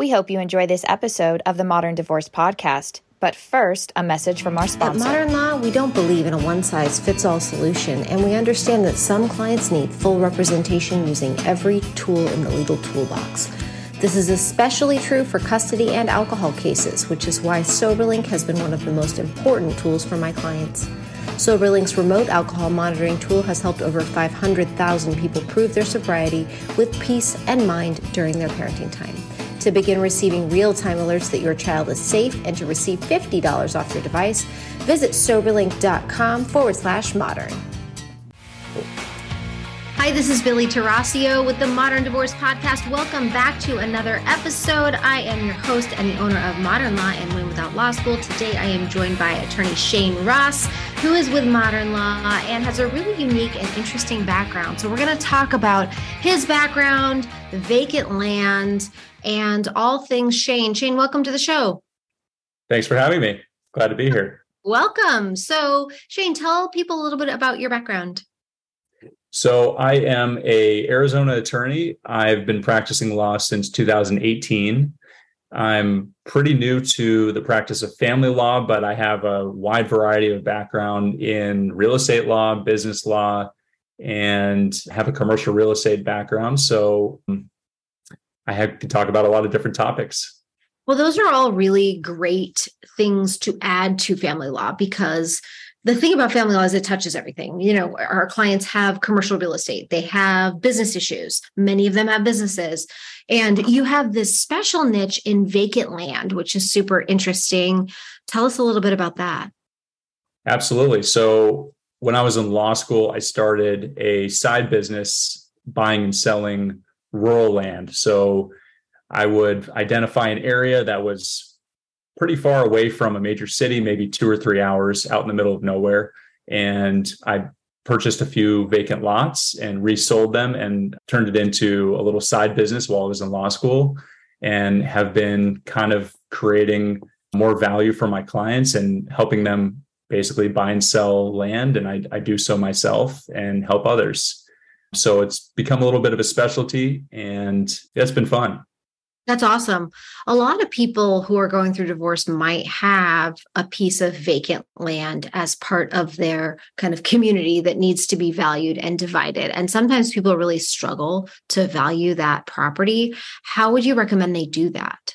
We hope you enjoy this episode of the Modern Divorce Podcast. But first, a message from our sponsor. At Modern Law, we don't believe in a one size fits all solution, and we understand that some clients need full representation using every tool in the legal toolbox. This is especially true for custody and alcohol cases, which is why SoberLink has been one of the most important tools for my clients. SoberLink's remote alcohol monitoring tool has helped over 500,000 people prove their sobriety with peace and mind during their parenting time. To begin receiving real time alerts that your child is safe and to receive $50 off your device, visit Soberlink.com forward slash modern. Hi, this is Billie Tarascio with the Modern Divorce Podcast. Welcome back to another episode. I am your host and the owner of Modern Law and Win Without Law School. Today, I am joined by attorney Shane Ross, who is with Modern Law and has a really unique and interesting background. So, we're going to talk about his background, the vacant land, and all things Shane. Shane, welcome to the show. Thanks for having me. Glad to be here. Welcome. So, Shane, tell people a little bit about your background. So, I am a Arizona attorney. I've been practicing law since 2018. I'm pretty new to the practice of family law, but I have a wide variety of background in real estate law, business law, and have a commercial real estate background. So mm, I have, can talk about a lot of different topics. Well, those are all really great things to add to family law because the thing about family law is it touches everything. You know, our clients have commercial real estate, they have business issues. Many of them have businesses. And you have this special niche in vacant land, which is super interesting. Tell us a little bit about that. Absolutely. So, when I was in law school, I started a side business buying and selling rural land. So I would identify an area that was pretty far away from a major city, maybe two or three hours out in the middle of nowhere. And I purchased a few vacant lots and resold them and turned it into a little side business while I was in law school and have been kind of creating more value for my clients and helping them basically buy and sell land. And I, I do so myself and help others. So it's become a little bit of a specialty and it's been fun. That's awesome. A lot of people who are going through divorce might have a piece of vacant land as part of their kind of community that needs to be valued and divided. And sometimes people really struggle to value that property. How would you recommend they do that?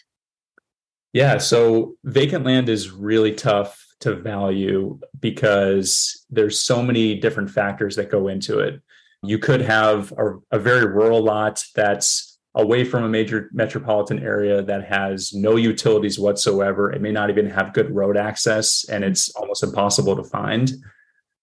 Yeah, so vacant land is really tough to value because there's so many different factors that go into it. You could have a, a very rural lot that's away from a major metropolitan area that has no utilities whatsoever. It may not even have good road access and it's almost impossible to find.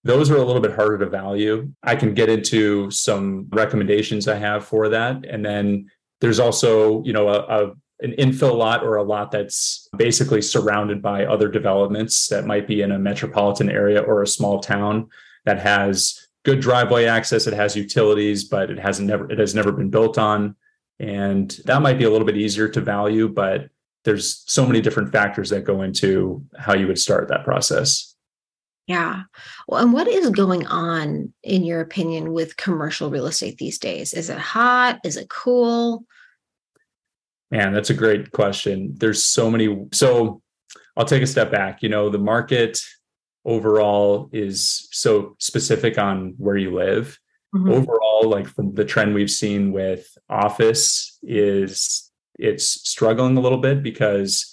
Those are a little bit harder to value. I can get into some recommendations I have for that. And then there's also, you know, a, a an infill lot or a lot that's basically surrounded by other developments that might be in a metropolitan area or a small town that has good driveway access. It has utilities, but it hasn't never it has never been built on, and that might be a little bit easier to value. But there's so many different factors that go into how you would start that process. Yeah. Well, and what is going on, in your opinion, with commercial real estate these days? Is it hot? Is it cool? Man, that's a great question. There's so many. So I'll take a step back. You know, the market overall is so specific on where you live. Mm-hmm. Overall, like from the trend we've seen with office is it's struggling a little bit because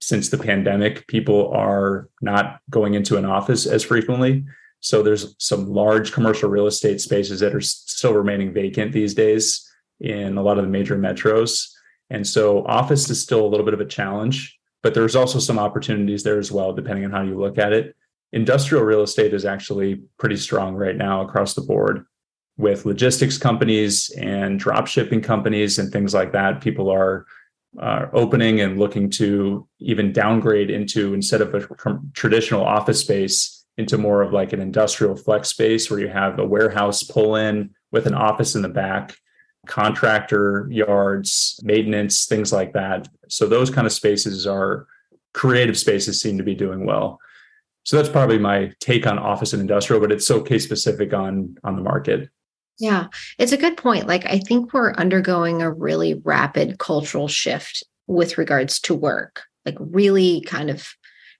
since the pandemic, people are not going into an office as frequently. So there's some large commercial real estate spaces that are still remaining vacant these days in a lot of the major metros. And so office is still a little bit of a challenge, but there's also some opportunities there as well, depending on how you look at it industrial real estate is actually pretty strong right now across the board with logistics companies and drop shipping companies and things like that. People are uh, opening and looking to even downgrade into instead of a traditional office space into more of like an industrial flex space where you have a warehouse pull in with an office in the back contractor yards maintenance things like that so those kind of spaces are creative spaces seem to be doing well so that's probably my take on office and industrial, but it's so case specific on on the market. Yeah, it's a good point. Like I think we're undergoing a really rapid cultural shift with regards to work, like really kind of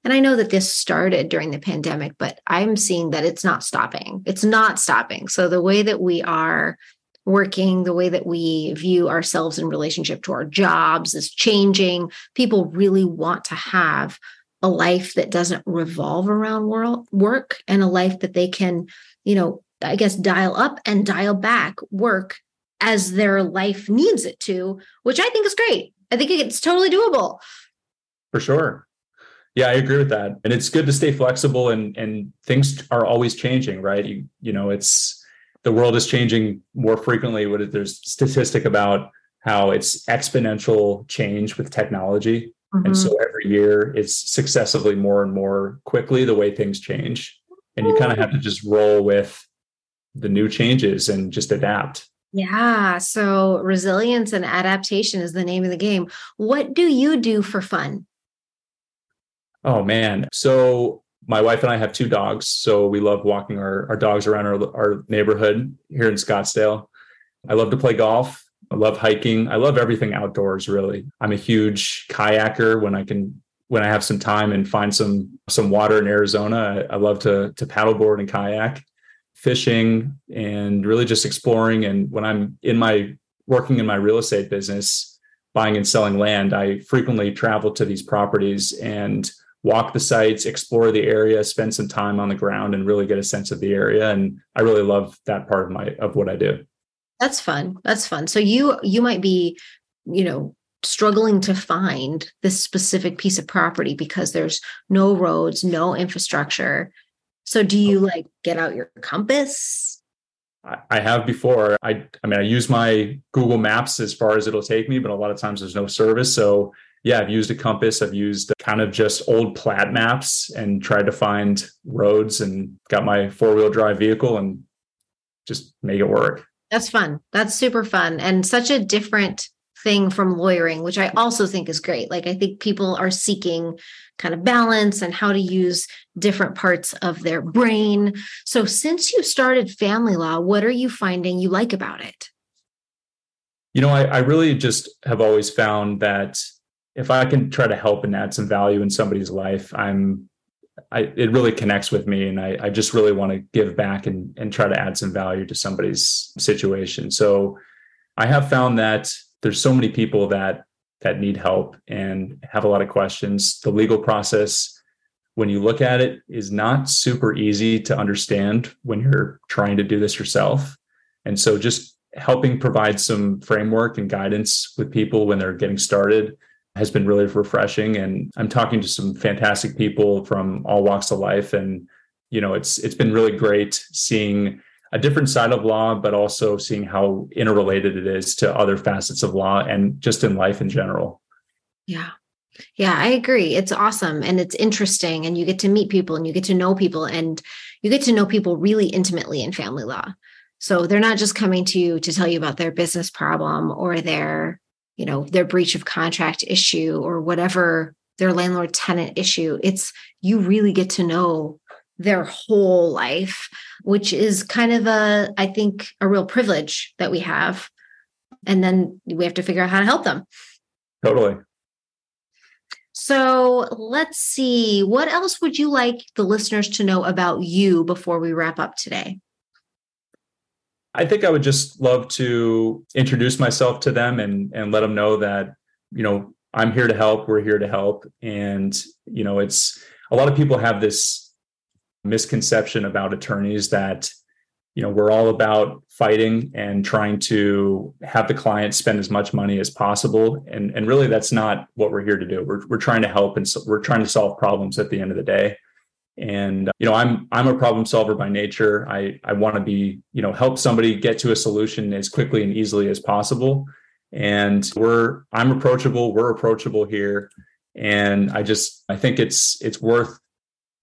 and I know that this started during the pandemic, but I'm seeing that it's not stopping. It's not stopping. So the way that we are working, the way that we view ourselves in relationship to our jobs is changing. People really want to have a life that doesn't revolve around world, work and a life that they can, you know, I guess dial up and dial back work as their life needs it to, which I think is great. I think it's totally doable. For sure. Yeah, I agree with that. And it's good to stay flexible and and things are always changing, right? You you know, it's the world is changing more frequently. What there's statistic about how it's exponential change with technology. Mm-hmm. And so every year it's successively more and more quickly the way things change. And you kind of have to just roll with the new changes and just adapt. Yeah. So resilience and adaptation is the name of the game. What do you do for fun? Oh man. So my wife and I have two dogs. So we love walking our, our dogs around our, our neighborhood here in Scottsdale. I love to play golf. I love hiking. I love everything outdoors, really. I'm a huge kayaker when I can when I have some time and find some some water in Arizona. I, I love to to paddleboard and kayak, fishing, and really just exploring. And when I'm in my working in my real estate business, buying and selling land, I frequently travel to these properties and walk the sites, explore the area, spend some time on the ground and really get a sense of the area. And I really love that part of my of what I do. That's fun. That's fun. So you you might be, you know, struggling to find this specific piece of property because there's no roads, no infrastructure. So do you like get out your compass? I have before. I I mean I use my Google Maps as far as it'll take me, but a lot of times there's no service. So yeah, I've used a compass. I've used uh, kind of just old plat maps and tried to find roads and got my four wheel drive vehicle and just make it work. That's fun. That's super fun and such a different thing from lawyering, which I also think is great. Like, I think people are seeking kind of balance and how to use different parts of their brain. So, since you started family law, what are you finding you like about it? You know, I, I really just have always found that if I can try to help and add some value in somebody's life, I'm I, it really connects with me and I, I just really want to give back and, and try to add some value to somebody's situation. So I have found that there's so many people that that need help and have a lot of questions. The legal process, when you look at it, is not super easy to understand when you're trying to do this yourself. And so just helping provide some framework and guidance with people when they're getting started has been really refreshing and i'm talking to some fantastic people from all walks of life and you know it's it's been really great seeing a different side of law but also seeing how interrelated it is to other facets of law and just in life in general. Yeah. Yeah i agree. It's awesome and it's interesting and you get to meet people and you get to know people and you get to know people really intimately in family law. So they're not just coming to you to tell you about their business problem or their you know their breach of contract issue or whatever their landlord tenant issue. It's you really get to know their whole life which is kind of a i think a real privilege that we have. And then we have to figure out how to help them. Totally. So let's see. What else would you like the listeners to know about you before we wrap up today? I think I would just love to introduce myself to them and and let them know that you know I'm here to help. We're here to help, and you know it's a lot of people have this misconception about attorneys that you know we're all about fighting and trying to have the client spend as much money as possible. And and really that's not what we're here to do. We're, we're trying to help and so we're trying to solve problems at the end of the day. And uh, you know i'm i'm a problem solver by nature. I i want to be you know help somebody get to a solution as quickly and easily as possible. And we're i'm approachable we're approachable here. And i just i think it's it's worth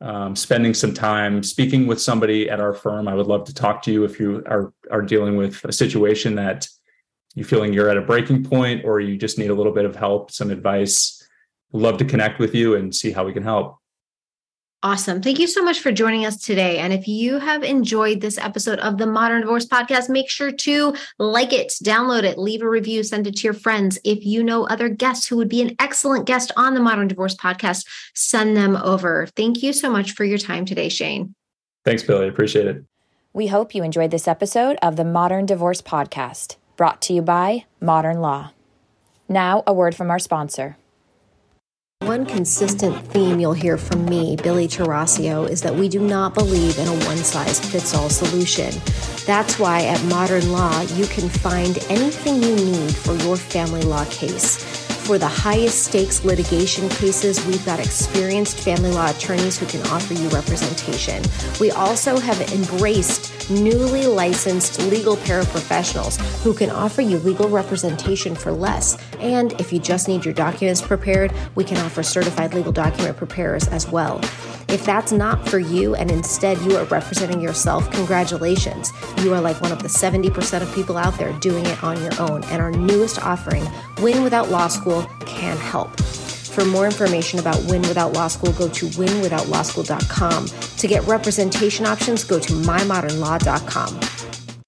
um, spending some time speaking with somebody at our firm. I would love to talk to you if you are are dealing with a situation that you're feeling you're at a breaking point or you just need a little bit of help some advice. Love to connect with you and see how we can help Awesome. Thank you so much for joining us today. And if you have enjoyed this episode of the Modern Divorce Podcast, make sure to like it, download it, leave a review, send it to your friends. If you know other guests who would be an excellent guest on the Modern Divorce Podcast, send them over. Thank you so much for your time today, Shane. Thanks, Billie. Appreciate it. We hope you enjoyed this episode of the Modern Divorce Podcast, brought to you by Modern Law. Now, a word from our sponsor. One consistent theme you'll hear from me, Billie Tarascio, is that we do not believe in a one size fits all solution. That's why at Modern Law, you can find anything you need for your family law case. For the highest stakes litigation cases, we've got experienced family law attorneys who can offer you representation. We also have embraced newly licensed legal paraprofessionals who can offer you legal representation for less. And if you just need your documents prepared, we can offer certified legal document preparers as well. If that's not for you and instead you are representing yourself, congratulations. You are like one of the 70% of people out there doing it on your own. And our newest offering, Win Without Law School, can help. For more information about Win Without Law School, go to winwithoutlawschool.com. To get representation options, go to mymodernlaw.com.